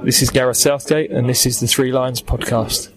This is Gareth Southgate, and this is the Three Lions podcast.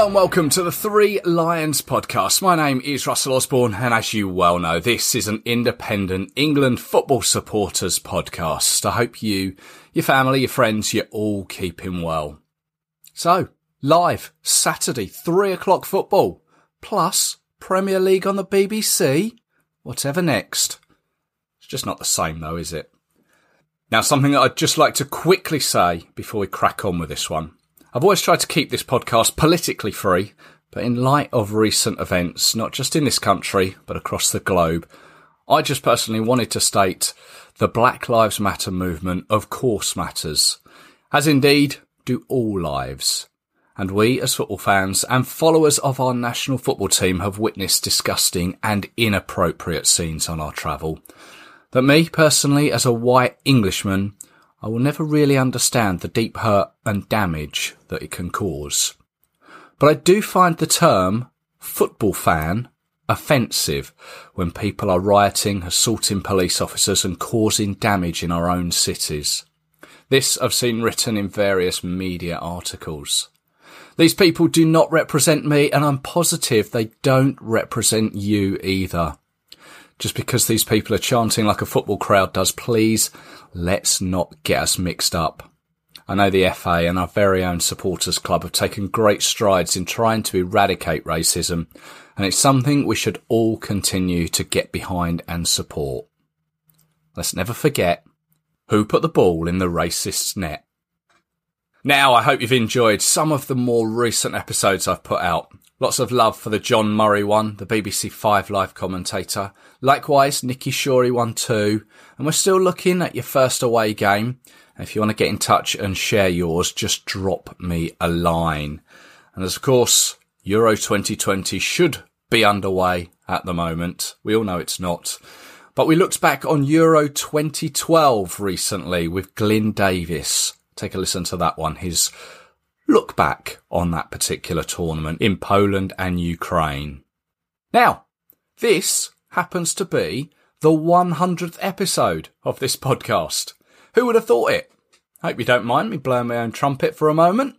Hello and welcome to the Three Lions podcast. My name is Russell Osborne, and as you well know, this is an independent England football supporters podcast. I hope you, your family, your friends, you're all keeping well. So, live Saturday, three o'clock football, plus Premier League on the BBC. Whatever next. It's just not the same though, is it? Now, something that I'd just like to quickly say before we crack on with this one. I've always tried to keep this podcast politically free, but in light of recent events, not just in this country, but across the globe, I just personally wanted to state the Black Lives Matter movement of course matters, as indeed do all lives. And we, as football fans and followers of our national football team, have witnessed disgusting and inappropriate scenes on our travel. That me, personally, as a white Englishman, I will never really understand the deep hurt and damage that it can cause. But I do find the term football fan offensive when people are rioting, assaulting police officers and causing damage in our own cities. This I've seen written in various media articles. These people do not represent me and I'm positive they don't represent you either. Just because these people are chanting like a football crowd does, please let's not get us mixed up. I know the FA and our very own supporters club have taken great strides in trying to eradicate racism, and it's something we should all continue to get behind and support. Let's never forget who put the ball in the racist's net. Now, I hope you've enjoyed some of the more recent episodes I've put out. Lots of love for the John Murray one, the BBC Five Live commentator. Likewise, Nicky Shorey one too. And we're still looking at your first away game. If you want to get in touch and share yours, just drop me a line. And as of course, Euro 2020 should be underway at the moment. We all know it's not. But we looked back on Euro 2012 recently with Glyn Davis. Take a listen to that one. His look back on that particular tournament in Poland and Ukraine. Now, this happens to be the 100th episode of this podcast. Who would have thought it? Hope you don't mind me blowing my own trumpet for a moment.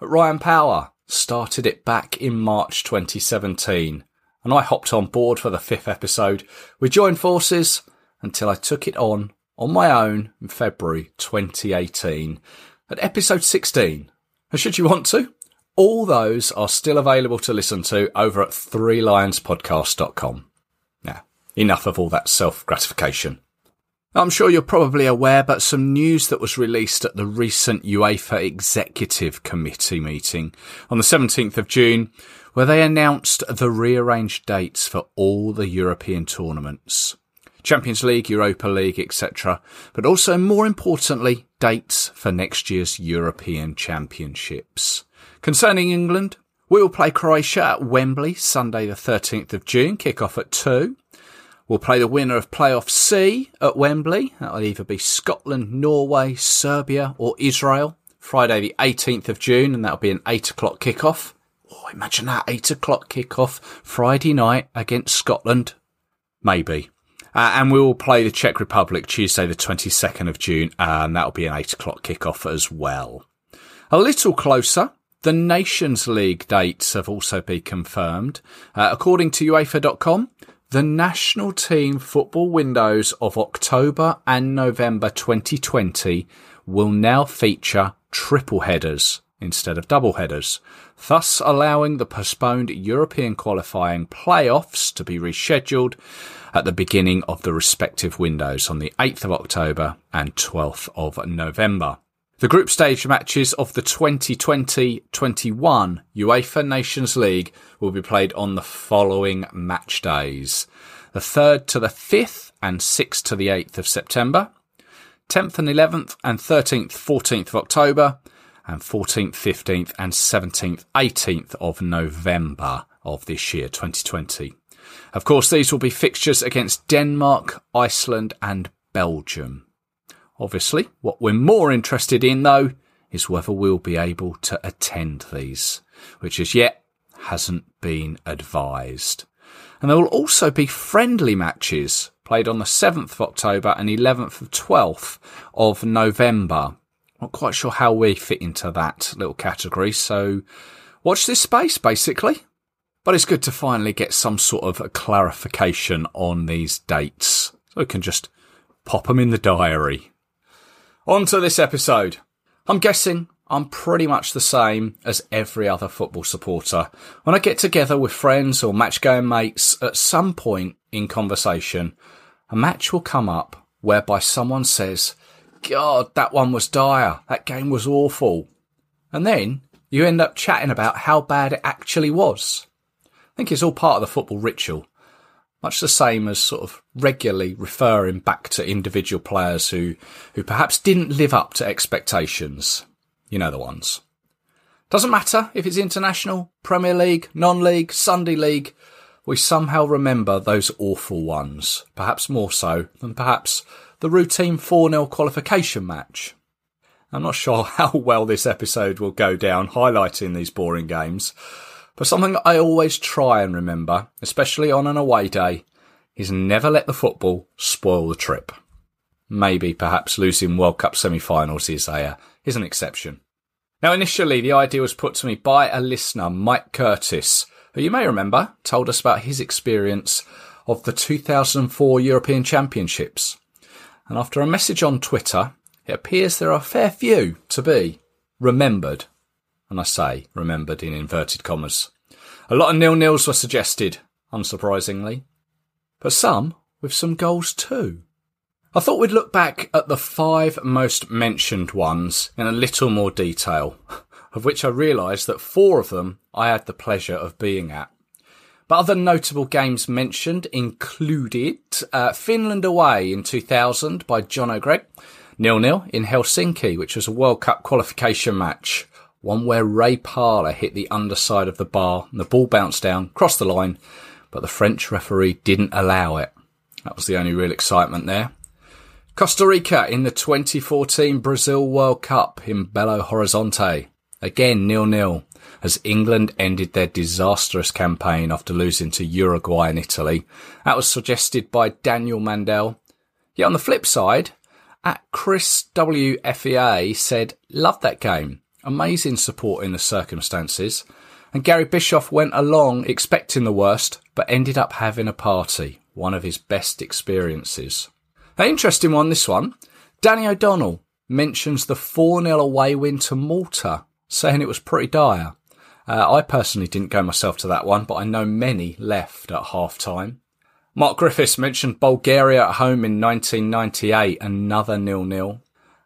Ryan Power started it back in March 2017, and I hopped on board for the fifth episode. We joined forces until I took it on on my own in February 2018 at episode 16 and should you want to, all those are still available to listen to over at threelionspodcast.com. Now, enough of all that self gratification. I'm sure you're probably aware, but some news that was released at the recent UEFA Executive Committee meeting on the 17th of June, where they announced the rearranged dates for all the European tournaments. Champions League, Europa League, etc. But also, more importantly, dates for next year's European Championships. Concerning England, we will play Croatia at Wembley Sunday the 13th of June, kick off at 2. We'll play the winner of playoff C at Wembley. That'll either be Scotland, Norway, Serbia or Israel. Friday the 18th of June and that'll be an 8 o'clock kick-off. Oh, imagine that 8 o'clock kick-off Friday night against Scotland. Maybe. Uh, and we will play the Czech Republic Tuesday, the 22nd of June, and that'll be an 8 o'clock kickoff as well. A little closer, the Nations League dates have also been confirmed. Uh, according to UEFA.com, the national team football windows of October and November 2020 will now feature triple headers instead of double headers, thus allowing the postponed European qualifying playoffs to be rescheduled at the beginning of the respective windows on the 8th of October and 12th of November. The group stage matches of the 2020-21 UEFA Nations League will be played on the following match days. The 3rd to the 5th and 6th to the 8th of September, 10th and 11th and 13th, 14th of October, and 14th, 15th and 17th, 18th of November of this year, 2020. Of course, these will be fixtures against Denmark, Iceland, and Belgium. Obviously, what we're more interested in, though, is whether we'll be able to attend these, which as yet hasn't been advised. And there will also be friendly matches played on the 7th of October and 11th of 12th of November. Not quite sure how we fit into that little category, so watch this space basically. But it's good to finally get some sort of clarification on these dates. So we can just pop them in the diary. On to this episode. I'm guessing I'm pretty much the same as every other football supporter. When I get together with friends or match going mates, at some point in conversation, a match will come up whereby someone says, God, that one was dire. That game was awful. And then you end up chatting about how bad it actually was. I think it's all part of the football ritual. Much the same as sort of regularly referring back to individual players who, who perhaps didn't live up to expectations. You know the ones. Doesn't matter if it's international, Premier League, non-league, Sunday league. We somehow remember those awful ones, perhaps more so than perhaps the routine 4-0 qualification match. I'm not sure how well this episode will go down highlighting these boring games, but something I always try and remember, especially on an away day, is never let the football spoil the trip. Maybe perhaps losing World Cup semi-finals is a uh, is an exception. Now, initially, the idea was put to me by a listener, Mike Curtis, who you may remember told us about his experience of the 2004 European Championships. And after a message on Twitter, it appears there are a fair few to be remembered and I say remembered in inverted commas. A lot of nil-nils were suggested, unsurprisingly, but some with some goals too. I thought we'd look back at the five most mentioned ones in a little more detail, of which I realised that four of them I had the pleasure of being at. But other notable games mentioned included uh, Finland away in 2000 by John O'Gregg, nil-nil in Helsinki, which was a World Cup qualification match one where Ray Parlour hit the underside of the bar and the ball bounced down, crossed the line, but the French referee didn't allow it. That was the only real excitement there. Costa Rica in the 2014 Brazil World Cup in Belo Horizonte. Again nil-nil as England ended their disastrous campaign after losing to Uruguay and Italy. That was suggested by Daniel Mandel. Yet on the flip side, at Chris WFEA said, loved that game amazing support in the circumstances. And Gary Bischoff went along expecting the worst, but ended up having a party, one of his best experiences. An interesting one, this one. Danny O'Donnell mentions the 4 0 away win to Malta, saying it was pretty dire. Uh, I personally didn't go myself to that one, but I know many left at half time. Mark Griffiths mentioned Bulgaria at home in 1998, another nil-nil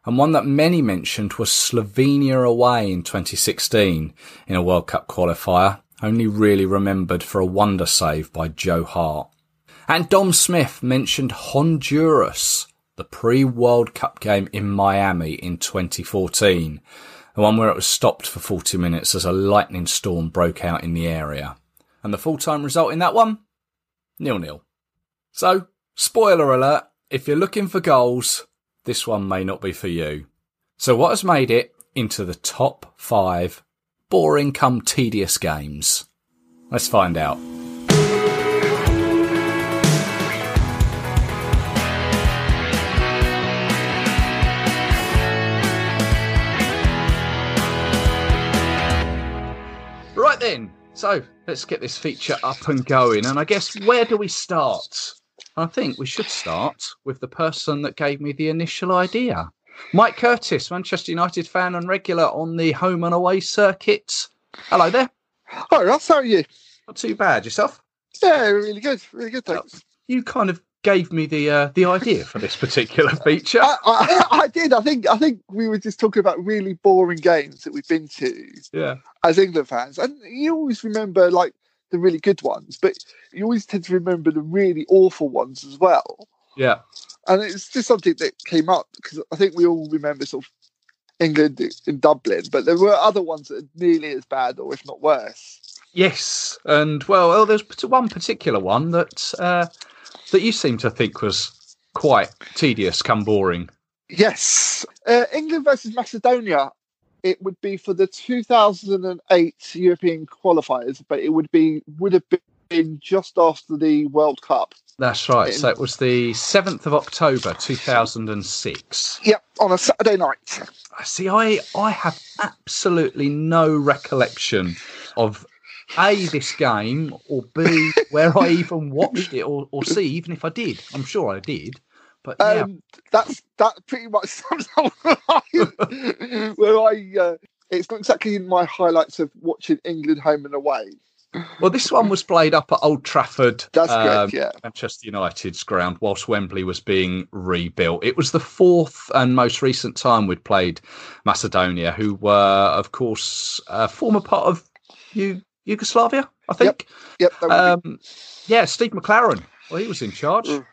and one that many mentioned was Slovenia away in 2016 in a World Cup qualifier, only really remembered for a wonder save by Joe Hart. And Dom Smith mentioned Honduras, the pre-World Cup game in Miami in 2014, the one where it was stopped for 40 minutes as a lightning storm broke out in the area. And the full-time result in that one? Nil-nil. So, spoiler alert, if you're looking for goals, this one may not be for you. So what has made it into the top five boring come tedious games? Let's find out. Then, so let's get this feature up and going. And I guess where do we start? I think we should start with the person that gave me the initial idea. Mike Curtis, Manchester United fan and regular on the home and away circuit. Hello there. Hi, Ross. How are you? Not too bad. Yourself? Yeah, really good. Really good. Thanks. You kind of gave me the uh, the idea for this particular feature. I, I, I, did. I think. I think we were just talking about really boring games that we've been to. Yeah. As England fans, and you always remember like the really good ones, but you always tend to remember the really awful ones as well. Yeah. And it's just something that came up because I think we all remember sort of England in Dublin, but there were other ones that are nearly as bad or if not worse. Yes, and well, well there's one particular one that uh, that you seem to think was quite tedious, come boring. Yes, uh, England versus Macedonia. It would be for the 2008 European qualifiers, but it would be would have been just after the World Cup. That's right. So it was the 7th of October 2006. Yep, on a Saturday night. See, I I have absolutely no recollection of a this game or b where I even watched it or, or c even if I did. I'm sure I did. But yeah. Um, that's that pretty much sums up where I. Uh, it's not exactly in my highlights of watching England home and away. Well, this one was played up at Old Trafford. That's um, correct, yeah. Manchester United's ground, whilst Wembley was being rebuilt. It was the fourth and most recent time we'd played Macedonia, who were, of course, a former part of U- Yugoslavia, I think. Yep. yep um, yeah, Steve McClaren. Well, he was in charge. Mm.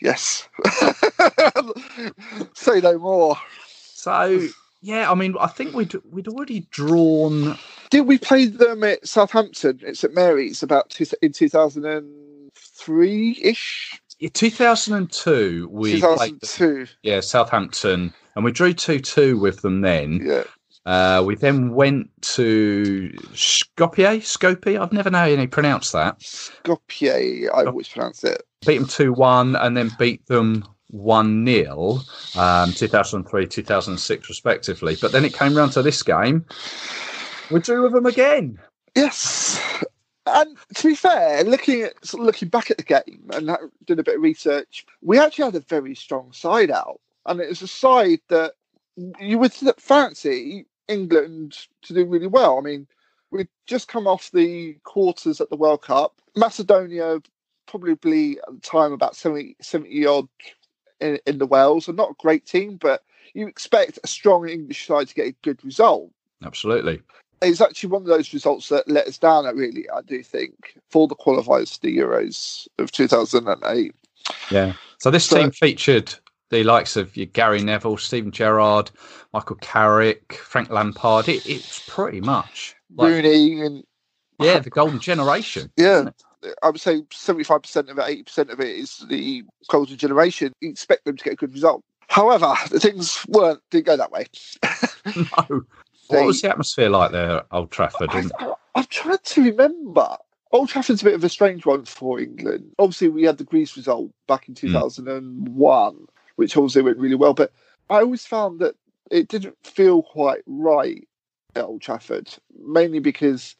Yes. Say no more. So yeah, I mean, I think we'd we'd already drawn. Did we play them at Southampton? It's at Mary's about two, in two thousand and three ish. Yeah, two thousand and two. We 2002. yeah, Southampton, and we drew two two with them then. Yeah. Uh, we then went to Skopje, Skopje. I've never known any pronounce that. Skopje, I always pronounce it. Beat them two one, and then beat them 1 0, um, 2003, 2006, respectively. But then it came round to this game. We drew with them again. Yes. And to be fair, looking at sort of looking back at the game and doing a bit of research, we actually had a very strong side out, and it was a side that you would fancy England to do really well. I mean, we'd just come off the quarters at the World Cup. Macedonia, probably at the time about 70, 70 odd in, in the Wales. are not a great team, but you expect a strong English side to get a good result. Absolutely. It's actually one of those results that let us down, really, I do think, for the qualifiers for the Euros of 2008. Yeah. So this so, team featured the likes of Gary Neville, Steven Gerrard, Michael Carrick, Frank Lampard. It, it's pretty much like, Rooney and yeah, the golden generation. Yeah, I would say 75% of it, 80% of it is the golden generation. You expect them to get a good result. However, the things weren't didn't go that way. no. What was the atmosphere like there at Old Trafford? I, I, I'm trying to remember. Old Trafford's a bit of a strange one for England. Obviously, we had the Greece result back in 2001, mm. Which obviously went really well. But I always found that it didn't feel quite right at Old Trafford, mainly because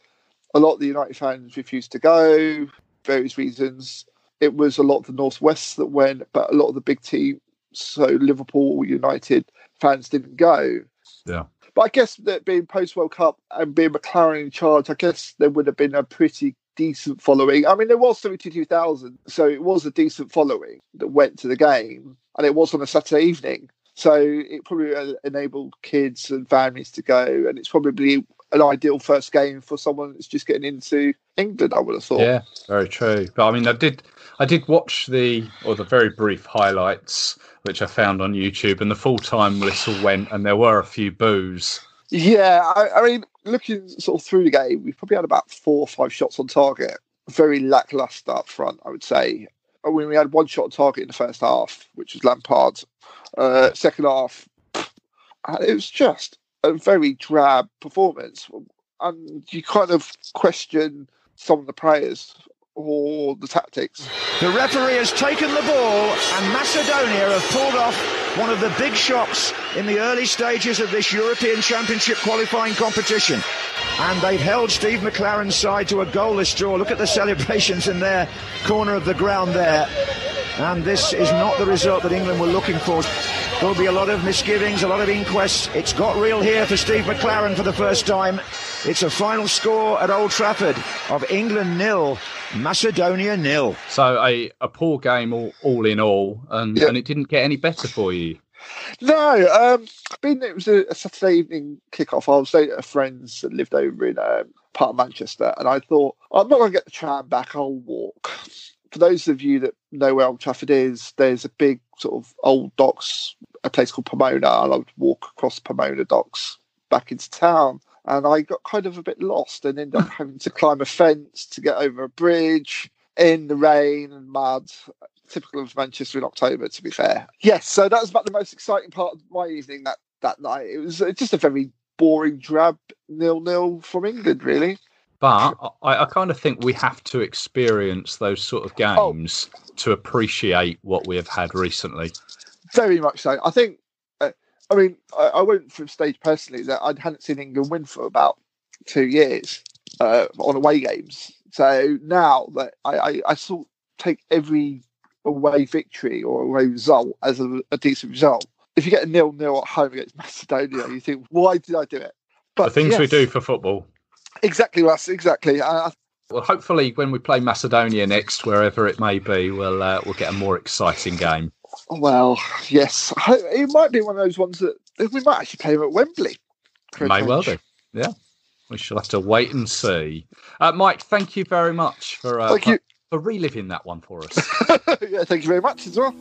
a lot of the United fans refused to go, various reasons. It was a lot of the Northwest that went, but a lot of the big teams, so Liverpool, United fans didn't go. Yeah. But I guess that being post World Cup and being McClaren in charge, I guess there would have been a pretty decent following. I mean, there was 32,000, so it was a decent following that went to the game, and it was on a Saturday evening. So it probably uh, enabled kids and families to go, and it's probably an ideal first game for someone that's just getting into England. I would have thought. Yeah, very true. But I mean, I did, I did watch the or the very brief highlights which I found on YouTube, and the full time whistle went, and there were a few boos. Yeah, I, I mean, looking sort of through the game, we probably had about four or five shots on target. Very lackluster up front, I would say. I mean, we had one shot target in the first half, which was Lampard. Uh, second half, and it was just a very drab performance, and you kind of question some of the players or the tactics. The referee has taken the ball, and Macedonia have pulled off one of the big shocks in the early stages of this European Championship qualifying competition. And they've held Steve McClaren's side to a goalless draw. Look at the celebrations in their corner of the ground there. And this is not the result that England were looking for. There'll be a lot of misgivings, a lot of inquests. It's got real here for Steve McClaren for the first time. It's a final score at Old Trafford of England nil, Macedonia nil. So a, a poor game all, all in all, and, yeah. and it didn't get any better for you. No, um, being it was a, a Saturday evening kickoff, I was staying at a friend's that lived over in um, part of Manchester, and I thought I'm not going to get the tram back. I'll walk. For those of you that know where Old Trafford is, there's a big sort of old docks a place called Pomona, and I would walk across Pomona docks back into town. And I got kind of a bit lost and ended up having to climb a fence to get over a bridge in the rain and mud. Typical of Manchester in October, to be fair. Yes, so that was about the most exciting part of my evening that that night. It was uh, just a very boring, drab nil nil from England, really. But I, I, kind of think we have to experience those sort of oh. games oh. to appreciate what we have had recently. Very much so. I think I mean, I, I went from stage personally that I hadn't seen England win for about two years uh, on away games. So now that I, I, I sort of take every away victory or away result as a, a decent result. If you get a nil nil at home against Macedonia, you think, why did I do it? But the things yes, we do for football. Exactly, Russ. Exactly. I, well, hopefully, when we play Macedonia next, wherever it may be, we'll uh, we'll get a more exciting game. Well, yes, it might be one of those ones that we might actually play him at Wembley. May well do. Yeah, we shall have to wait and see. Uh, Mike, thank you very much for uh, thank you. for reliving that one for us. yeah, thank you very much as well.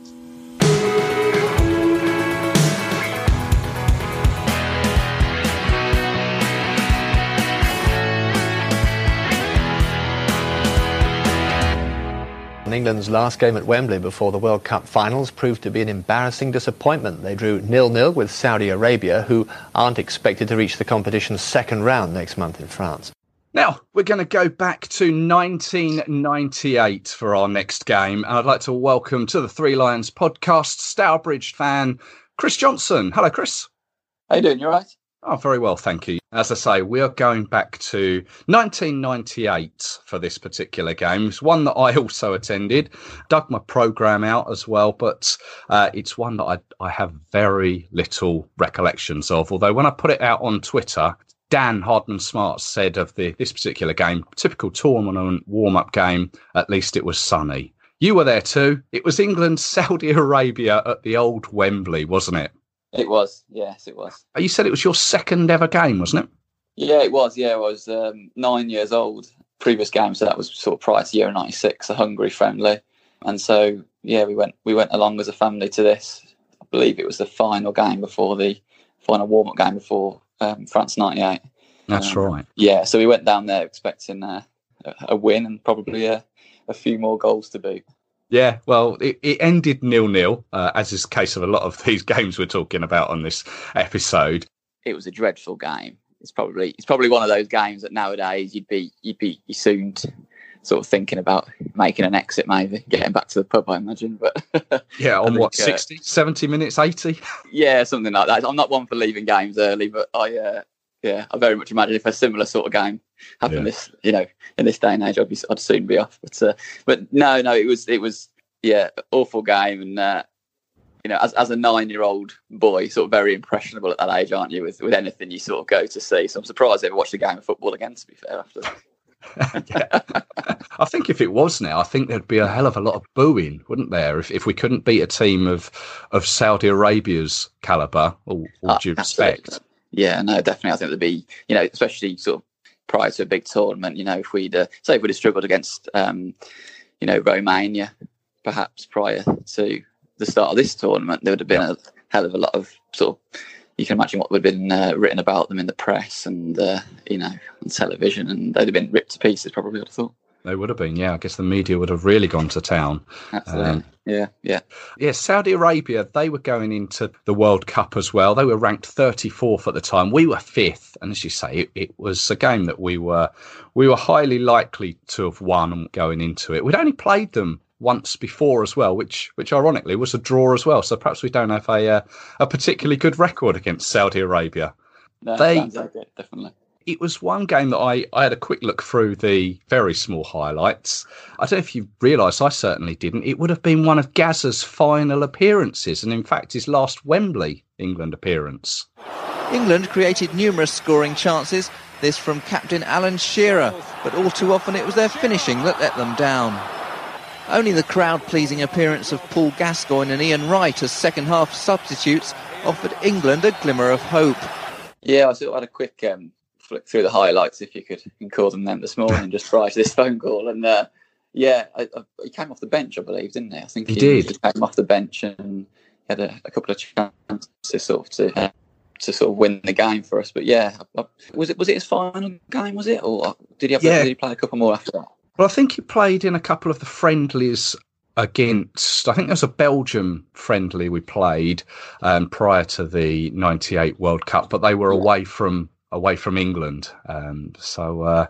England's last game at Wembley before the World Cup finals proved to be an embarrassing disappointment. They drew nil-nil with Saudi Arabia, who aren't expected to reach the competition's second round next month in France. Now, we're going to go back to 1998 for our next game. And I'd like to welcome to the Three Lions podcast Stourbridge fan Chris Johnson. Hello, Chris. How you doing? You all right? Oh, very well, thank you. As I say, we are going back to 1998 for this particular game. It's one that I also attended, dug my program out as well, but uh, it's one that I, I have very little recollections of. Although when I put it out on Twitter, Dan Hardman Smart said of the this particular game, typical tournament warm up game, at least it was sunny. You were there too. It was England, Saudi Arabia at the old Wembley, wasn't it? It was, yes, it was. You said it was your second ever game, wasn't it? Yeah, it was. Yeah, I was um, nine years old. Previous game, so that was sort of prior to year '96, a Hungary friendly, and so yeah, we went we went along as a family to this. I believe it was the final game before the final warm up game before um, France '98. That's um, right. Yeah, so we went down there expecting uh, a win and probably a, a few more goals to boot. Yeah, well, it, it ended nil nil, uh, as is the case of a lot of these games we're talking about on this episode. It was a dreadful game. It's probably it's probably one of those games that nowadays you'd be you'd be soon sort of thinking about making an exit, maybe getting back to the pub. I imagine, but yeah, on think, what 60, uh, 70 minutes, eighty? Yeah, something like that. I'm not one for leaving games early, but I uh, yeah, I very much imagine if a similar sort of game happened yeah. this, you know, in this day and age, I'd be, I'd soon be off. But, uh, but no, no, it was, it was, yeah, awful game, and uh, you know, as as a nine year old boy, sort of very impressionable at that age, aren't you? With with anything you sort of go to see. So I'm surprised I ever watched a game of football again. To be fair, after. I think if it was now, I think there'd be a hell of a lot of booing, wouldn't there? If if we couldn't beat a team of of Saudi Arabia's caliber, all, all uh, due respect. Yeah, no, definitely. I think there'd be, you know, especially sort of prior to a big tournament, you know, if we'd uh, say if we'd have struggled against, um, you know, Romania, perhaps prior to the start of this tournament, there would have been a hell of a lot of sort of. You can imagine what would have been uh, written about them in the press and uh, you know on television, and they'd have been ripped to pieces. Probably, I'd have thought. They would have been, yeah. I guess the media would have really gone to town. Absolutely. Um, yeah, yeah. Yeah, Saudi Arabia, they were going into the World Cup as well. They were ranked 34th at the time. We were fifth. And as you say, it, it was a game that we were we were highly likely to have won going into it. We'd only played them once before as well, which which ironically was a draw as well. So perhaps we don't have a uh, a particularly good record against Saudi Arabia. No, they, like it, definitely it was one game that I, I had a quick look through the very small highlights. I don't know if you realise, I certainly didn't. It would have been one of Gazza's final appearances, and in fact, his last Wembley England appearance. England created numerous scoring chances, this from captain Alan Shearer, but all too often it was their finishing that let them down. Only the crowd pleasing appearance of Paul Gascoigne and Ian Wright as second half substitutes offered England a glimmer of hope. Yeah, I sort of had a quick um, flick through the highlights, if you could and call them them this morning, just prior to this phone call. And uh, yeah, I, I, he came off the bench, I believe, didn't he? I think he, he did. He came off the bench and had a, a couple of chances sort of to uh, to sort of win the game for us. But yeah, was it was it his final game? Was it, or did he have? Yeah. Did he play a couple more after that? Well, I think he played in a couple of the friendlies against. I think there was a Belgium friendly we played um, prior to the '98 World Cup, but they were away from away from England. Um, so uh,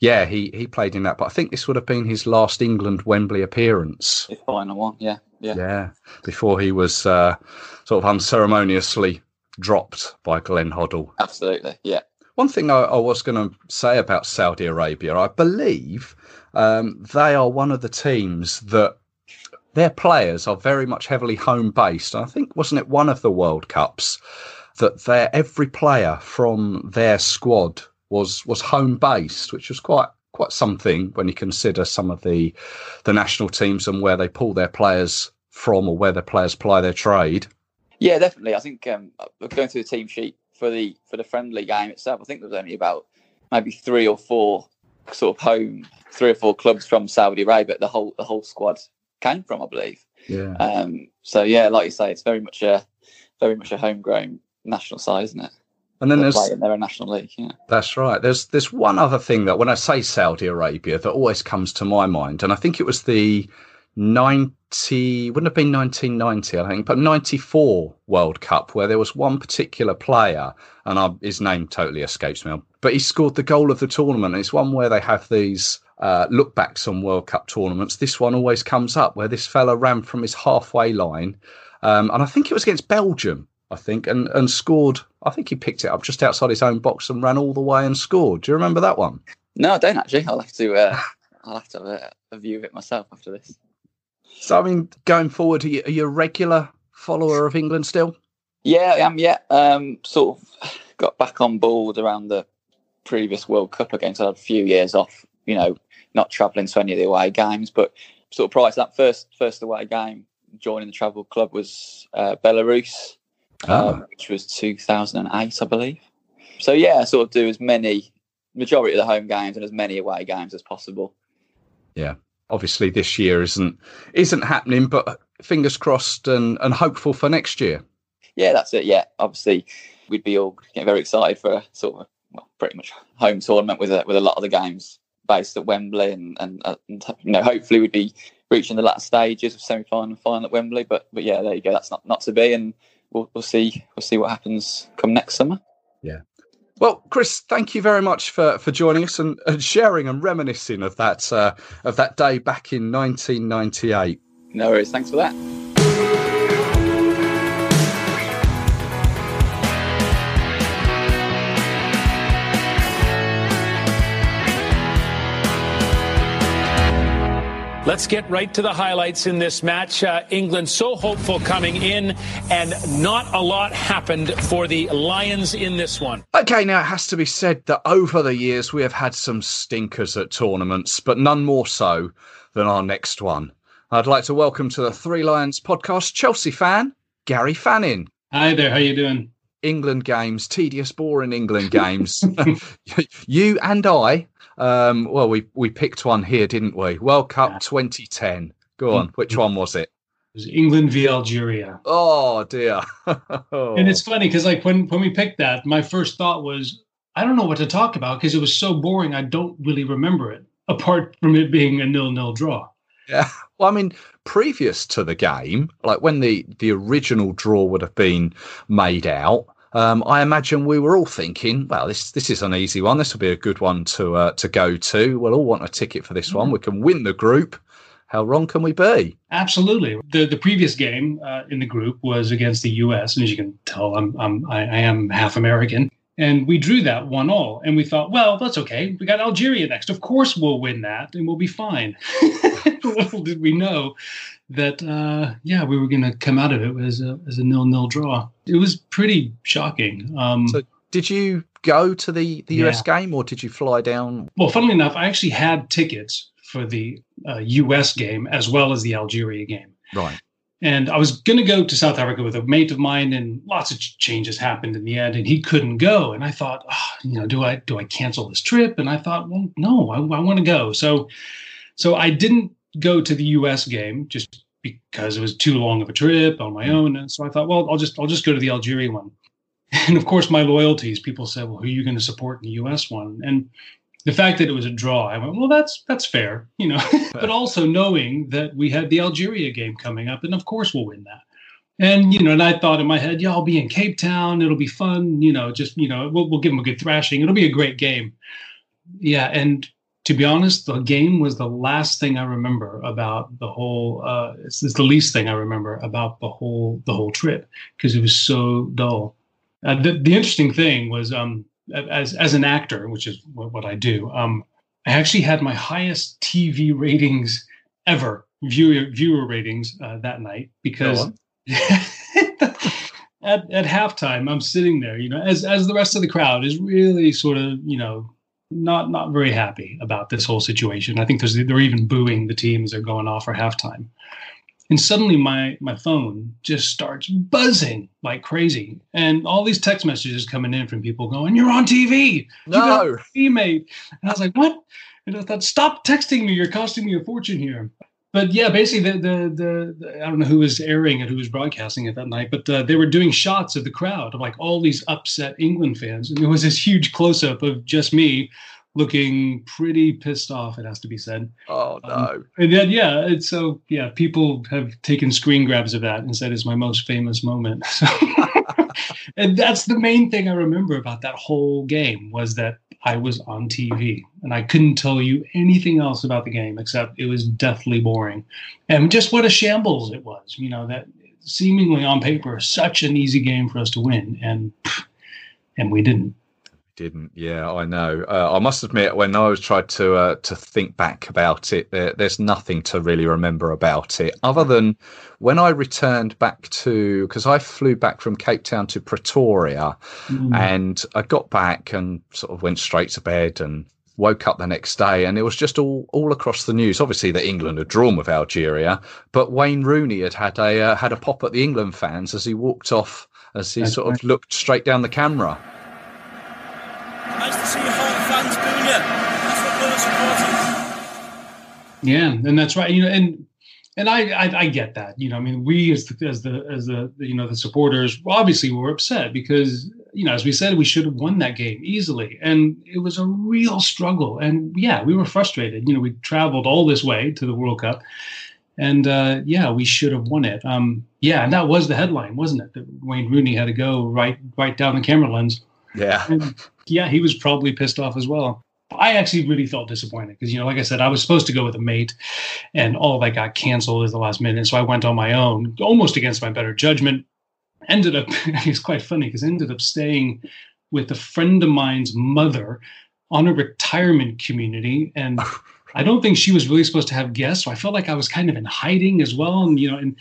yeah, he he played in that. But I think this would have been his last England Wembley appearance. His final one, yeah, yeah, yeah. Before he was uh, sort of unceremoniously dropped by Glenn Hoddle. Absolutely, yeah. One thing I, I was going to say about Saudi Arabia, I believe um, they are one of the teams that their players are very much heavily home based. I think wasn't it one of the World Cups that their every player from their squad was was home based, which was quite quite something when you consider some of the the national teams and where they pull their players from or where their players ply their trade. Yeah, definitely. I think um, going through the team sheet for the for the friendly game itself, I think there was only about maybe three or four sort of home, three or four clubs from Saudi Arabia. The whole the whole squad came from, I believe. Yeah. Um, so yeah, like you say, it's very much a very much a homegrown national side, isn't it? And then there's they're a national league. Yeah, that's right. There's there's one other thing that when I say Saudi Arabia that always comes to my mind, and I think it was the 90 wouldn't have been 1990 i think but 94 world cup where there was one particular player and I, his name totally escapes me but he scored the goal of the tournament it's one where they have these uh, look backs on world cup tournaments this one always comes up where this fella ran from his halfway line um, and i think it was against belgium i think and, and scored i think he picked it up just outside his own box and ran all the way and scored do you remember that one no i don't actually i'll have to uh, i'll have to have a, a view of it myself after this so, I mean, going forward, are you, are you a regular follower of England still? Yeah, I am. Yeah, um, sort of got back on board around the previous World Cup again. So I had a few years off. You know, not travelling to any of the away games, but sort of prior to that first first away game, joining the travel club was uh, Belarus, oh. um, which was 2008, I believe. So yeah, I sort of do as many majority of the home games and as many away games as possible. Yeah, obviously this year isn't isn't happening, but fingers crossed and, and hopeful for next year. Yeah, that's it. Yeah, obviously we'd be all getting very excited for a sort of well, pretty much home tournament with a, with a lot of the games based at Wembley, and, and, uh, and you know hopefully we'd be reaching the last stages of semi final and final at Wembley. But but yeah, there you go. That's not not to be, and we'll we'll see we'll see what happens come next summer. Yeah, well, Chris, thank you very much for, for joining us and, and sharing and reminiscing of that uh, of that day back in 1998. No worries. Thanks for that. Let's get right to the highlights in this match. Uh, England so hopeful coming in, and not a lot happened for the Lions in this one. Okay, now it has to be said that over the years we have had some stinkers at tournaments, but none more so than our next one. I'd like to welcome to the Three Lions podcast Chelsea fan Gary Fannin. Hi there, how you doing? England games, tedious, boring England games. you and I um, well, we we picked one here, didn't we? World Cup yeah. 2010. Go on. Which one was it? It was England v Algeria. Oh dear. and it's funny because like when when we picked that, my first thought was I don't know what to talk about because it was so boring. I don't really remember it apart from it being a nil-nil draw. Yeah. Well, I mean, previous to the game, like when the the original draw would have been made out, um, I imagine we were all thinking, well, this this is an easy one. This will be a good one to uh, to go to. We'll all want a ticket for this one. We can win the group. How wrong can we be? Absolutely. The the previous game uh, in the group was against the U.S. and as you can tell, I'm, I'm I, I am half American. And we drew that one all. And we thought, well, that's okay. We got Algeria next. Of course we'll win that and we'll be fine. Little did we know that uh, yeah, we were going to come out of it as a as a nil nil draw. It was pretty shocking. Um, so, did you go to the the US yeah. game or did you fly down? Well, funnily enough, I actually had tickets for the uh, US game as well as the Algeria game. Right. And I was going to go to South Africa with a mate of mine, and lots of changes happened in the end, and he couldn't go. And I thought, oh, you know, do I do I cancel this trip? And I thought, well, no, I, I want to go. So, so I didn't go to the U.S. game just because it was too long of a trip on my hmm. own, and so I thought, well, I'll just I'll just go to the Algeria one. and of course, my loyalties. People said, "Well, who are you going to support in the U.S. one?" And the fact that it was a draw, I went, "Well, that's that's fair," you know. but also knowing that we had the Algeria game coming up, and of course we'll win that. And you know, and I thought in my head, yeah, I'll be in Cape Town. It'll be fun. You know, just you know, we'll, we'll give them a good thrashing. It'll be a great game. Yeah, and to be honest, the game was the last thing I remember about the whole. Uh, it's, it's the least thing I remember about the whole the whole trip because it was so dull. Uh, the, the interesting thing was, um, as as an actor, which is what, what I do, um, I actually had my highest TV ratings ever, viewer viewer ratings uh, that night because at, at halftime I'm sitting there, you know, as as the rest of the crowd is really sort of, you know, not not very happy about this whole situation. I think there's they're even booing the teams they're going off for halftime. And suddenly my my phone just starts buzzing like crazy. And all these text messages coming in from people going, You're on TV. No. You mate. And I was like, What? And I thought, stop texting me. You're costing me a fortune here but yeah, basically, the, the, the the I don't know who was airing it, who was broadcasting it that night, but uh, they were doing shots of the crowd of like all these upset England fans, and there was this huge close up of just me looking pretty pissed off. It has to be said. Oh no! Um, and then yeah, and so yeah, people have taken screen grabs of that and said it's my most famous moment. and that's the main thing I remember about that whole game was that I was on TV and I couldn't tell you anything else about the game except it was deathly boring. And just what a shambles it was, you know, that seemingly on paper, such an easy game for us to win. And, and we didn't didn't. Yeah, I know. Uh, I must admit, when I was tried to uh, to think back about it, there, there's nothing to really remember about it, other than when I returned back to because I flew back from Cape Town to Pretoria, mm. and I got back and sort of went straight to bed and woke up the next day and it was just all all across the news obviously that England had drawn with Algeria but Wayne Rooney had had a uh, had a pop at the England fans as he walked off as he That's sort right. of looked straight down the camera Nice to see your home fans booing you. That's what supporters. Yeah, and that's right. You know, and and I, I, I get that. You know, I mean, we as the as the as the you know the supporters obviously were upset because you know as we said we should have won that game easily, and it was a real struggle. And yeah, we were frustrated. You know, we traveled all this way to the World Cup, and uh, yeah, we should have won it. Um, yeah, and that was the headline, wasn't it? That Wayne Rooney had to go right right down the camera lens. Yeah. And, yeah, he was probably pissed off as well. I actually really felt disappointed because, you know, like I said, I was supposed to go with a mate and all that got canceled at the last minute. So I went on my own, almost against my better judgment. Ended up, it's quite funny because ended up staying with a friend of mine's mother on a retirement community. And I don't think she was really supposed to have guests. So I felt like I was kind of in hiding as well. And, you know, and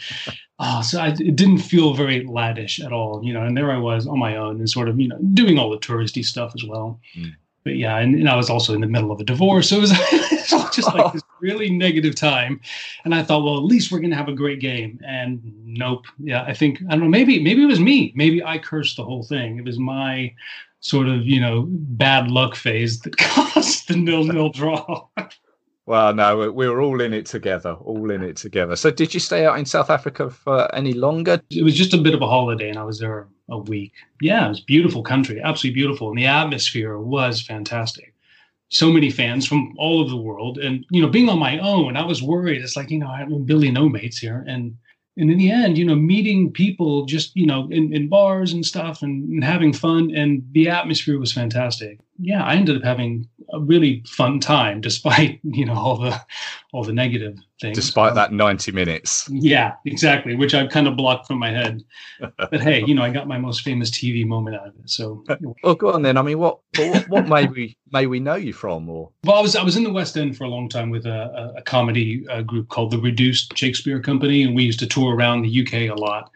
uh, so I, it didn't feel very laddish at all, you know, and there I was on my own and sort of, you know, doing all the touristy stuff as well. Mm. But yeah, and, and, I was also in the middle of a divorce. So it was, it was just like this really negative time. And I thought, well, at least we're going to have a great game. And nope. Yeah, I think, I don't know, maybe, maybe it was me. Maybe I cursed the whole thing. It was my sort of, you know, bad luck phase that caused the nil nil draw. Well, no, we were all in it together, all in it together. So, did you stay out in South Africa for any longer? It was just a bit of a holiday, and I was there a week. Yeah, it was beautiful country, absolutely beautiful, and the atmosphere was fantastic. So many fans from all over the world, and you know, being on my own, I was worried. It's like you know, I have a billion no mates here, and and in the end, you know, meeting people just you know in, in bars and stuff, and, and having fun, and the atmosphere was fantastic. Yeah, I ended up having a really fun time despite you know all the all the negative things. Despite that 90 minutes. Yeah exactly which i've kind of blocked from my head. But hey you know i got my most famous tv moment out of it so well go on then. I mean what what, what may we may we know you from or? Well i was i was in the west end for a long time with a, a comedy uh, group called the reduced shakespeare company and we used to tour around the uk a lot.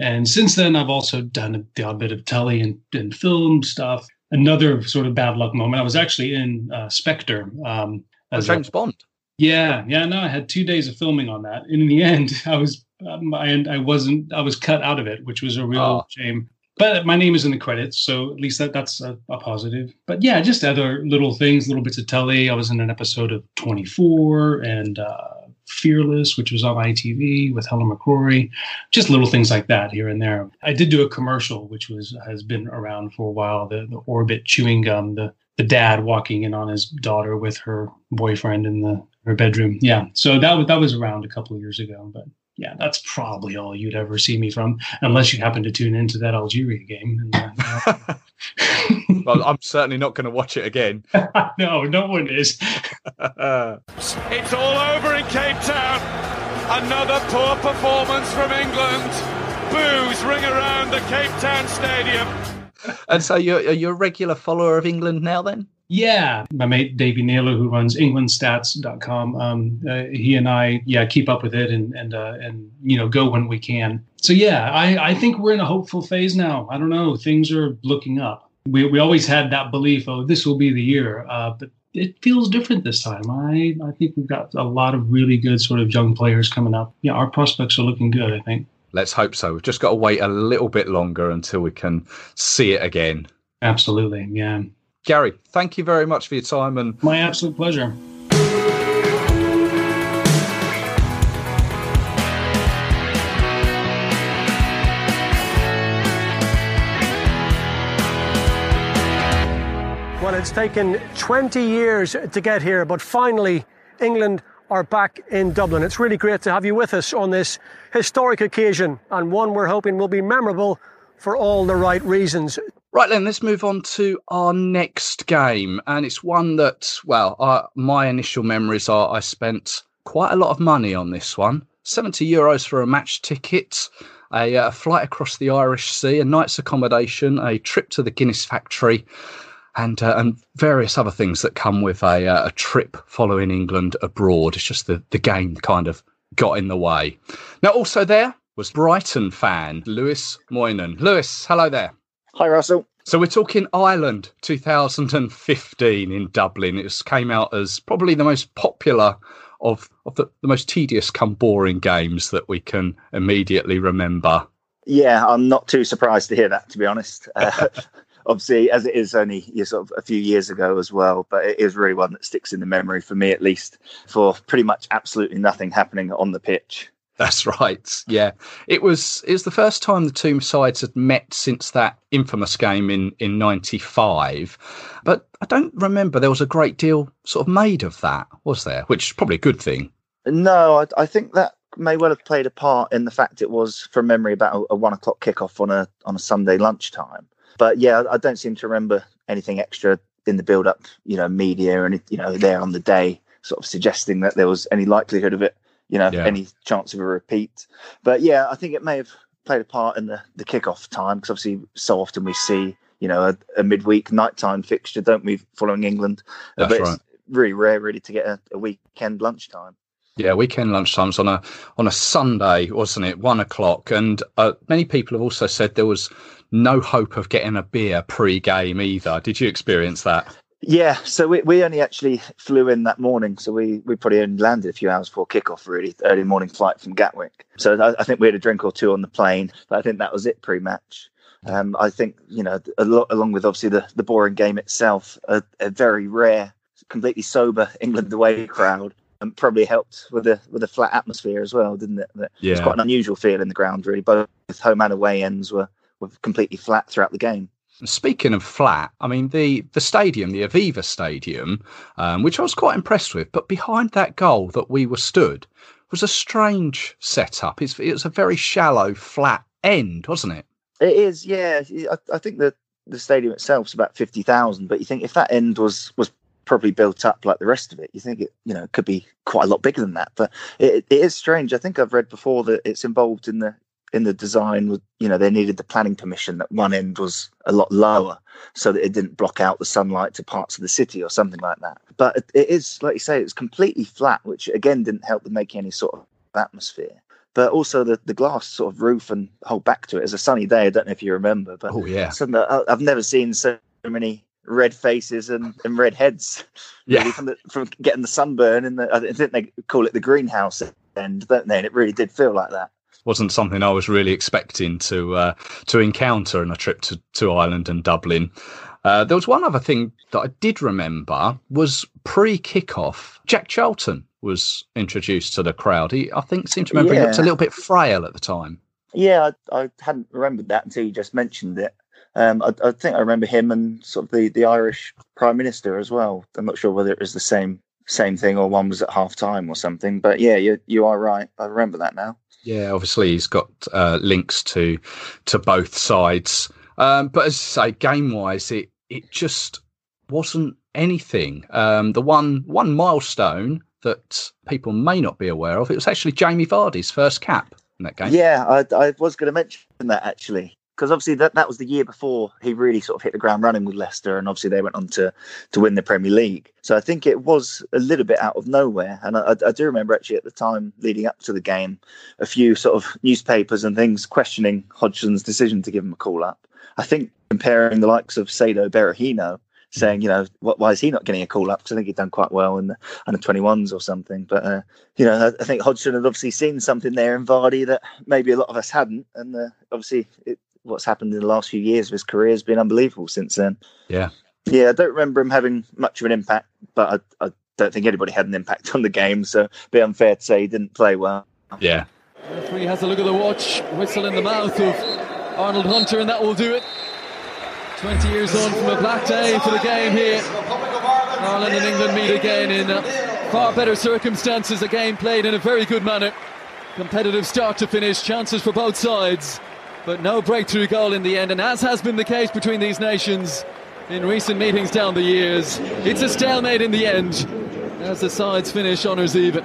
And since then i've also done a, a bit of telly and, and film stuff another sort of bad luck moment. I was actually in uh, Spectre. Um, as James a, Bond. Yeah, yeah. No, I had two days of filming on that. And in the end, I was um, I, I wasn't I was cut out of it, which was a real oh. shame. But my name is in the credits, so at least that that's a, a, positive. But yeah, just other little things, little bits of telly. I was in an episode of 24 and uh, Fearless, which was on ITV with Helen McCrory, just little things like that here and there. I did do a commercial, which was has been around for a while. The the Orbit chewing gum, the the dad walking in on his daughter with her boyfriend in the her bedroom. Yeah, so that that was around a couple of years ago, but yeah, that's probably all you'd ever see me from, unless you happen to tune into that Algeria game. And, uh, well, I'm certainly not going to watch it again. no, no one is. it's all over in Cape Town. Another poor performance from England. Boos ring around the Cape Town Stadium. And so you're, you're a regular follower of England now then? Yeah, my mate Davey Naylor, who runs EnglandStats.com, um, uh, he and I, yeah, keep up with it and and uh, and you know go when we can. So yeah, I I think we're in a hopeful phase now. I don't know, things are looking up. We we always had that belief, oh, this will be the year, uh, but it feels different this time. I I think we've got a lot of really good sort of young players coming up. Yeah, our prospects are looking good. I think. Let's hope so. We've just got to wait a little bit longer until we can see it again. Absolutely, yeah. Gary, thank you very much for your time and my absolute pleasure. Well, it's taken 20 years to get here, but finally, England are back in Dublin. It's really great to have you with us on this historic occasion and one we're hoping will be memorable for all the right reasons. Right then, let's move on to our next game, and it's one that, well, I, my initial memories are I spent quite a lot of money on this one. 70 euros for a match ticket, a, a flight across the Irish Sea, a night's accommodation, a trip to the Guinness factory, and uh, and various other things that come with a, uh, a trip following England abroad. It's just the, the game kind of got in the way. Now, also there was Brighton fan Lewis Moynan. Lewis, hello there. Hi, Russell. So we're talking Ireland 2015 in Dublin. It came out as probably the most popular of, of the, the most tedious come boring games that we can immediately remember. Yeah, I'm not too surprised to hear that, to be honest. Uh, obviously, as it is only sort of a few years ago as well, but it is really one that sticks in the memory for me, at least, for pretty much absolutely nothing happening on the pitch. That's right. Yeah, it was. It was the first time the two sides had met since that infamous game in in '95. But I don't remember there was a great deal sort of made of that, was there? Which is probably a good thing. No, I, I think that may well have played a part in the fact it was, from memory, about a, a one o'clock kickoff on a on a Sunday lunchtime. But yeah, I don't seem to remember anything extra in the build up. You know, media and you know there on the day, sort of suggesting that there was any likelihood of it you know, yeah. any chance of a repeat. But yeah, I think it may have played a part in the, the kickoff time because obviously so often we see, you know, a, a midweek nighttime fixture, don't we, following England? That's but right. it's really rare, really, to get a, a weekend lunchtime. Yeah, weekend lunchtimes on a on a Sunday, wasn't it? One o'clock, and uh, many people have also said there was no hope of getting a beer pre-game either. Did you experience that? Yeah, so we, we only actually flew in that morning. So we, we probably only landed a few hours before kickoff, really, early morning flight from Gatwick. So I, I think we had a drink or two on the plane, but I think that was it pre match. Um, I think, you know, a lot, along with obviously the, the boring game itself, a, a very rare, completely sober England away crowd and probably helped with the with the flat atmosphere as well, didn't it? That yeah. It's quite an unusual feel in the ground, really. Both home and away ends were, were completely flat throughout the game. Speaking of flat, I mean the the stadium, the Aviva Stadium, um, which I was quite impressed with, but behind that goal that we were stood was a strange setup. It's it was a very shallow, flat end, wasn't it? It is, yeah. I, I think the the stadium itself is about fifty thousand, but you think if that end was was probably built up like the rest of it, you think it you know could be quite a lot bigger than that. But it, it is strange. I think I've read before that it's involved in the in the design you know they needed the planning permission that one end was a lot lower so that it didn't block out the sunlight to parts of the city or something like that. But it is like you say it's completely flat which again didn't help with making any sort of atmosphere. But also the, the glass sort of roof and whole back to it. It is a sunny day i don't know if you remember but oh yeah. Uh, i've never seen so many red faces and, and red heads yeah. really, from the, from getting the sunburn and the, i think they call it the greenhouse end don't they? And it really did feel like that wasn't something I was really expecting to uh, to encounter in a trip to, to Ireland and Dublin. Uh, there was one other thing that I did remember was pre kickoff. Jack Charlton was introduced to the crowd. He, I think, seemed to remember he looked a little bit frail at the time. Yeah, I, I hadn't remembered that until you just mentioned it. Um, I, I think I remember him and sort of the, the Irish Prime Minister as well. I'm not sure whether it was the same same thing or one was at half time or something. But yeah, you you are right. I remember that now. Yeah, obviously he's got uh, links to to both sides. Um, but as I say, game wise, it it just wasn't anything. Um, the one one milestone that people may not be aware of, it was actually Jamie Vardy's first cap in that game. Yeah, I, I was going to mention that actually, because obviously that, that was the year before he really sort of hit the ground running with Leicester, and obviously they went on to to win the Premier League. So I think it was a little bit out of nowhere, and I, I do remember actually at the time leading up to the game, a few sort of newspapers and things questioning Hodgson's decision to give him a call up. I think comparing the likes of Saido Berahino. Saying, you know, what, why is he not getting a call up? Because I think he'd done quite well in the under 21s or something. But, uh, you know, I, I think Hodgson had obviously seen something there in Vardy that maybe a lot of us hadn't. And uh, obviously, it, what's happened in the last few years of his career has been unbelievable since then. Yeah. Yeah, I don't remember him having much of an impact, but I, I don't think anybody had an impact on the game. So, it'd be unfair to say he didn't play well. Yeah. Referee has a look at the watch, whistle in the mouth of Arnold Hunter, and that will do it. 20 years on from a black day for the game here. Ireland and England meet again in uh, far better circumstances. A game played in a very good manner. Competitive start to finish, chances for both sides, but no breakthrough goal in the end. And as has been the case between these nations in recent meetings down the years, it's a stalemate in the end as the sides finish honours even.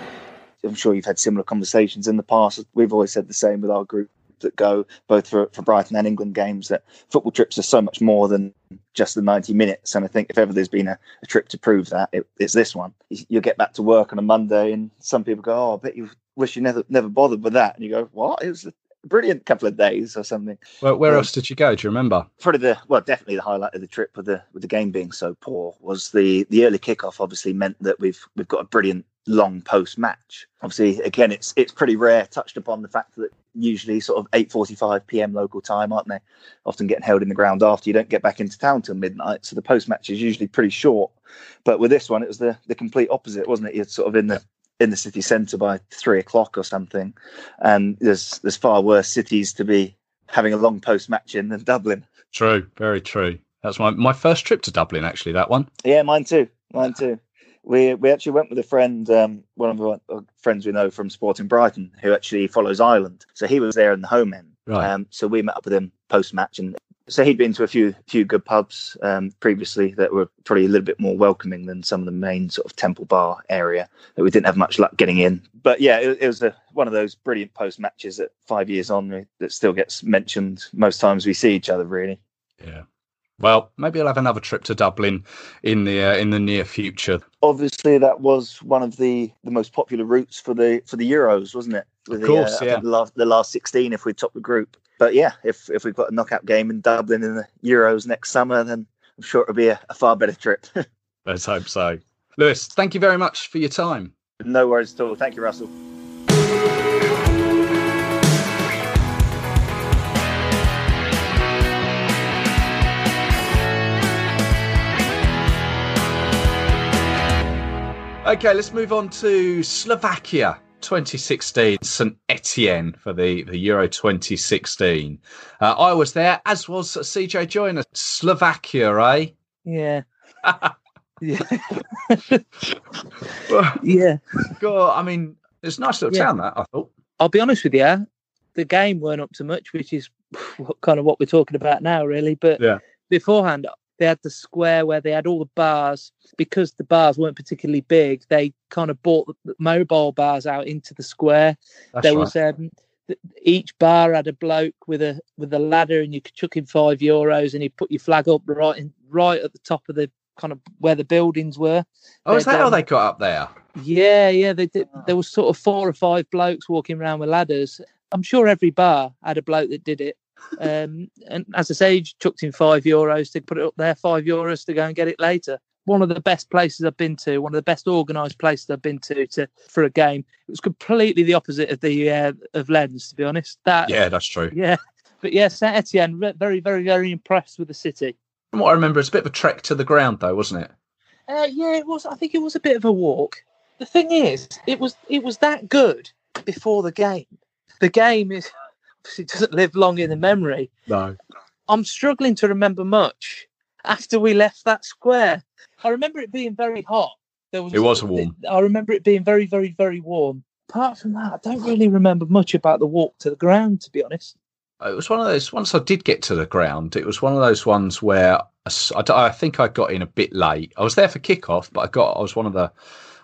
I'm sure you've had similar conversations in the past. We've always said the same with our group that go both for, for Brighton and England games that football trips are so much more than just the 90 minutes. And I think if ever there's been a, a trip to prove that, it, it's this one. You, you get back to work on a Monday and some people go, Oh, I bet you wish you never never bothered with that. And you go, What? It was a brilliant couple of days or something. Where, where Um, else did you go? Do you remember? Probably the well, definitely the highlight of the trip with the with the game being so poor was the the early kickoff. Obviously meant that we've we've got a brilliant long post match. Obviously, again, it's it's pretty rare. Touched upon the fact that usually sort of eight forty five p.m. local time, aren't they? Often getting held in the ground after you don't get back into town till midnight. So the post match is usually pretty short. But with this one, it was the the complete opposite, wasn't it? You're sort of in the in the city centre by three o'clock or something, and there's there's far worse cities to be having a long post match in than Dublin. True, very true. That's my, my first trip to Dublin, actually, that one. Yeah, mine too. Mine too. We we actually went with a friend, um, one of our friends we know from Sporting Brighton, who actually follows Ireland. So he was there in the home end. Right. Um, so we met up with him post match, and so he'd been to a few few good pubs um, previously that were probably a little bit more welcoming than some of the main sort of Temple Bar area that we didn't have much luck getting in. But yeah, it, it was a, one of those brilliant post matches that five years on that still gets mentioned most times we see each other. Really. Yeah. Well, maybe I'll have another trip to Dublin in the uh, in the near future. obviously that was one of the the most popular routes for the for the Euros, wasn't it? With Of course, the, uh, yeah. the last the last sixteen, if we top the group. But yeah, if if we've got a knockout game in Dublin in the Euros next summer, then I'm sure it'll be a, a far better trip. Let's hope so. Lewis, thank you very much for your time. no worries at all. Thank you, Russell. Okay, let's move on to Slovakia 2016, St Etienne for the, the Euro 2016. Uh, I was there, as was CJ Joyner. Slovakia, eh? Yeah. yeah. yeah. God, I mean, it's a nice little Yeah. town, that, I thought. I'll be honest with you, the game weren't up to much, which is what- kind of what we're talking about now, really. But Yeah. beforehand, they had the square where they had all the bars. Because the bars weren't particularly big, they kind of bought the mobile bars out into the square. That's there right. was um, each bar had a bloke with a with a ladder, and you could chuck in five euros, and he'd put your flag up right in, right at the top of the kind of where the buildings were. Oh, is They'd, that how um, they got up there? yeah, yeah. They did, there was sort of four or five blokes walking around with ladders. I'm sure every bar had a bloke that did it. Um, and as I say, chucked in five euros to put it up there, five euros to go and get it later. One of the best places I've been to, one of the best organised places I've been to, to for a game. It was completely the opposite of the uh, of Lens, to be honest. That Yeah, that's true. yeah, but yeah, Saint Etienne, ve- very, very, very impressed with the city. From what I remember, it's a bit of a trek to the ground, though, wasn't it? Uh, yeah, it was. I think it was a bit of a walk. the thing is, it was it was that good before the game. The game is obviously doesn't live long in the memory. No. I'm struggling to remember much after we left that square. I remember it being very hot. There was It was warm. I remember it being very, very, very warm. Apart from that, I don't really remember much about the walk to the ground, to be honest. Uh, it was one of those. Once I did get to the ground, it was one of those ones where I think I got in a bit late. I was there for kickoff, but I got I was one of the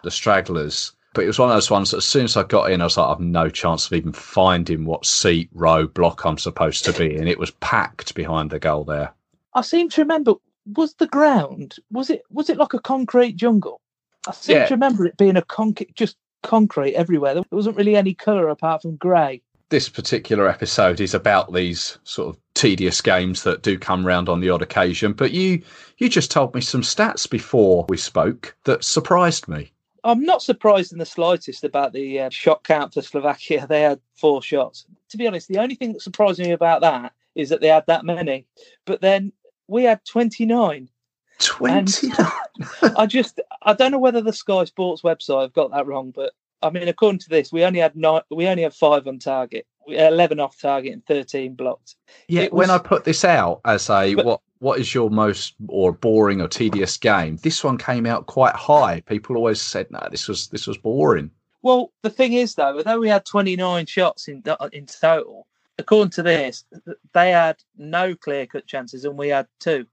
the stragglers. But it was one of those ones that as soon as I got in, I was like, I've no chance of even finding what seat, row, block I'm supposed to be in. It was packed behind the goal there. I seem to remember was the ground was it was it like a concrete jungle? I seem Yeah. to remember it being a concrete just concrete everywhere. There wasn't really any colour apart from grey. This particular episode is about these sort of tedious games that do come round on the odd occasion. But you you just told me some stats before we spoke that surprised me. I'm not surprised in the slightest about the uh, shot count for Slovakia. They had four shots. To be honest, the only thing that surprised me about that is that they had that many. But then we had 29. 29. I just I don't know whether the Sky Sports website have got that wrong, but I mean, according to this, we only had nine. We only had five on target. Eleven off target and thirteen blocked. Yeah, It when I put this out as a But- what what is your most or boring or tedious game, this one came out quite high. People always said, "No, this was this was boring." Well, the thing is, though, although we had 29 shots in in total, according to this, they had no clear cut chances and we had two.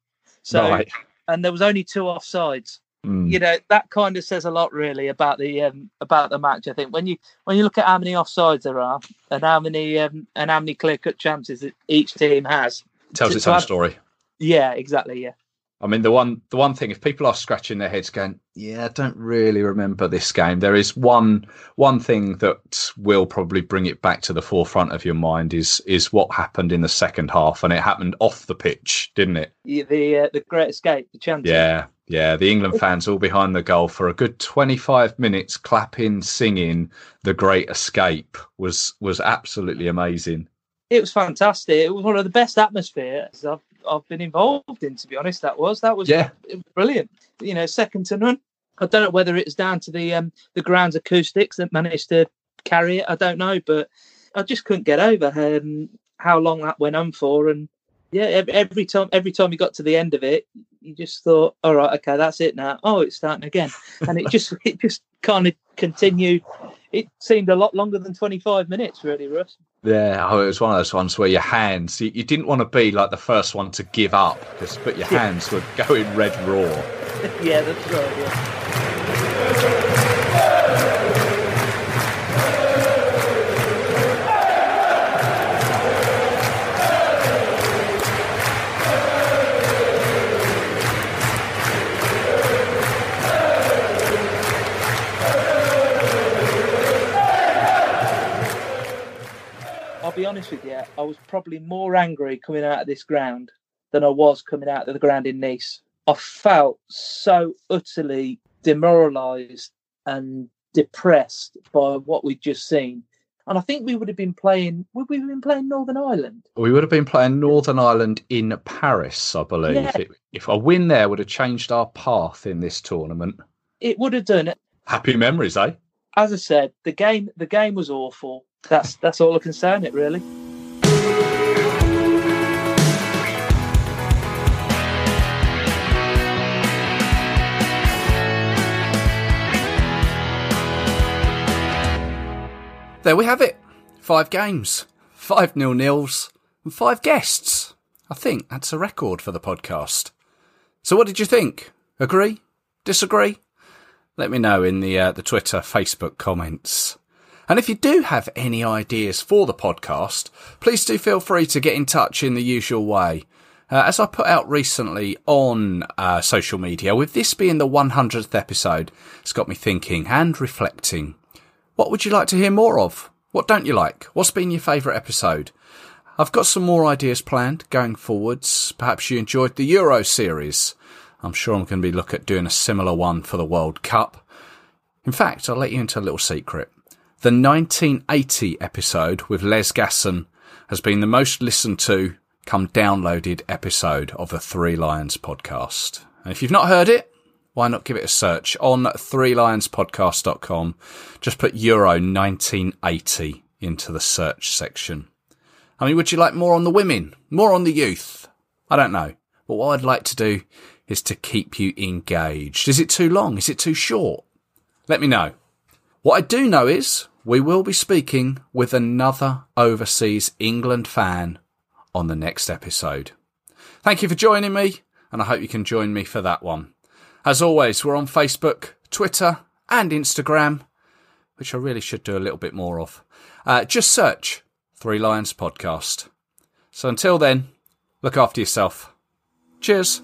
So, Right. and there was only two offsides. Mm. You know that kind of says a lot, really, about the um, about the match. I think when you when you look at how many offsides there are and how many um, and how many clear cut chances that each team has, Tells to- its to own have- story. Yeah, exactly. Yeah. I mean, the one the one thing, if people are scratching their heads, going, "Yeah, I don't really remember this game," there is one one thing that will probably bring it back to the forefront of your mind is is what happened in the second half, and it happened off the pitch, didn't it? Yeah, The uh, the Great Escape, the chanting. Yeah, yeah. The England fans all behind the goal for a good twenty-five minutes, clapping, singing. The Great Escape was was absolutely amazing. it was fantastic. It was one of the best atmospheres I've I've been involved in. To be honest, that was that was Yeah. was brilliant. You know, second to none. I don't know whether it was down to the um the ground's acoustics that managed to carry it. I don't know, but I just couldn't get over um, how long that went on for. And yeah, every, every time every time you got to the end of it, you just thought, all right, okay, that's it now. Oh, it's starting again, and it just it just kind of continued. It seemed a lot longer than twenty five minutes, really, Russ. Yeah, oh, it was one of those ones where your hands, you, you didn't want to be like the first one to give up, because but your hands were going red raw. yeah, that's right. Yeah. Be honest with you, I was probably more angry coming out of this ground than I was coming out of the ground in Nice. I felt so utterly demoralised and depressed by what we'd just seen. And I think we would have been playing, would we have been playing Northern Ireland? We would have been playing Northern Ireland in Paris, I believe. Yeah. It, if a win there would have changed our path in this tournament. It would have done it. Happy memories, eh? As I said, the game the game was awful. That's that's all I can say on it really. There we have it. Five games, five nil nils, and five guests. I think that's a record for the podcast. So, what did you think? Agree? Disagree? Let me know in the uh, the Twitter, Facebook comments. And if you do have any ideas for the podcast, please do feel free to get in touch in the usual way. Uh, as I put out recently on uh, social media, with this being the 100th episode, it's got me thinking and reflecting. What would you like to hear more of? What don't you like? What's been your favourite episode? I've got some more ideas planned going forwards. Perhaps you enjoyed the Euro series. I'm sure I'm going to be looking at doing a similar one for the World Cup. In fact, I'll let you into a little secret. The 1980 episode with Les Gasson has been the most listened to, come downloaded episode of the Three Lions podcast. And if you've not heard it, why not give it a search on threelionspodcast.com? Just put Euro 1980 into the search section. I mean, would you like more on the women? More on the youth? I don't know. But what I'd like to do is to keep you engaged. Is it too long? Is it too short? Let me know. What I do know is we will be speaking with another overseas England fan on the next episode. Thank you for joining me, and I hope you can join me for that one. As always, we're on Facebook, Twitter, and Instagram, which I really should do a little bit more of. Uh, just search Three Lions Podcast. So until then, look after yourself. Cheers.